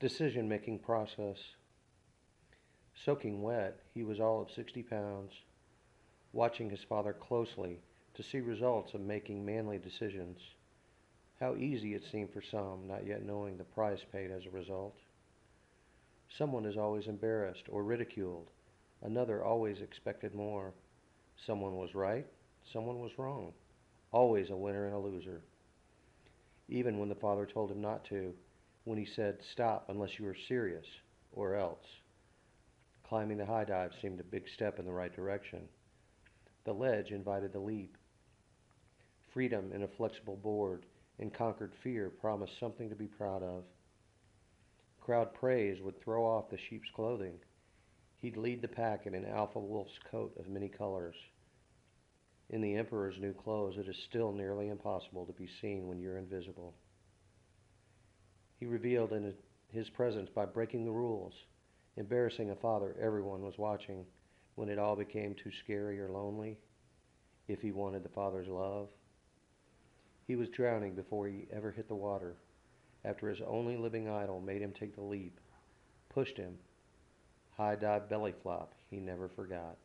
Decision making process. Soaking wet, he was all of 60 pounds, watching his father closely to see results of making manly decisions. How easy it seemed for some, not yet knowing the price paid as a result. Someone is always embarrassed or ridiculed. Another always expected more. Someone was right, someone was wrong. Always a winner and a loser. Even when the father told him not to, when he said, Stop unless you are serious, or else. Climbing the high dive seemed a big step in the right direction. The ledge invited the leap. Freedom in a flexible board and conquered fear promised something to be proud of. Crowd praise would throw off the sheep's clothing. He'd lead the pack in an alpha wolf's coat of many colors. In the emperor's new clothes, it is still nearly impossible to be seen when you're invisible. He revealed in his presence by breaking the rules, embarrassing a father everyone was watching when it all became too scary or lonely, if he wanted the father's love. He was drowning before he ever hit the water, after his only living idol made him take the leap, pushed him. High dive belly flop he never forgot.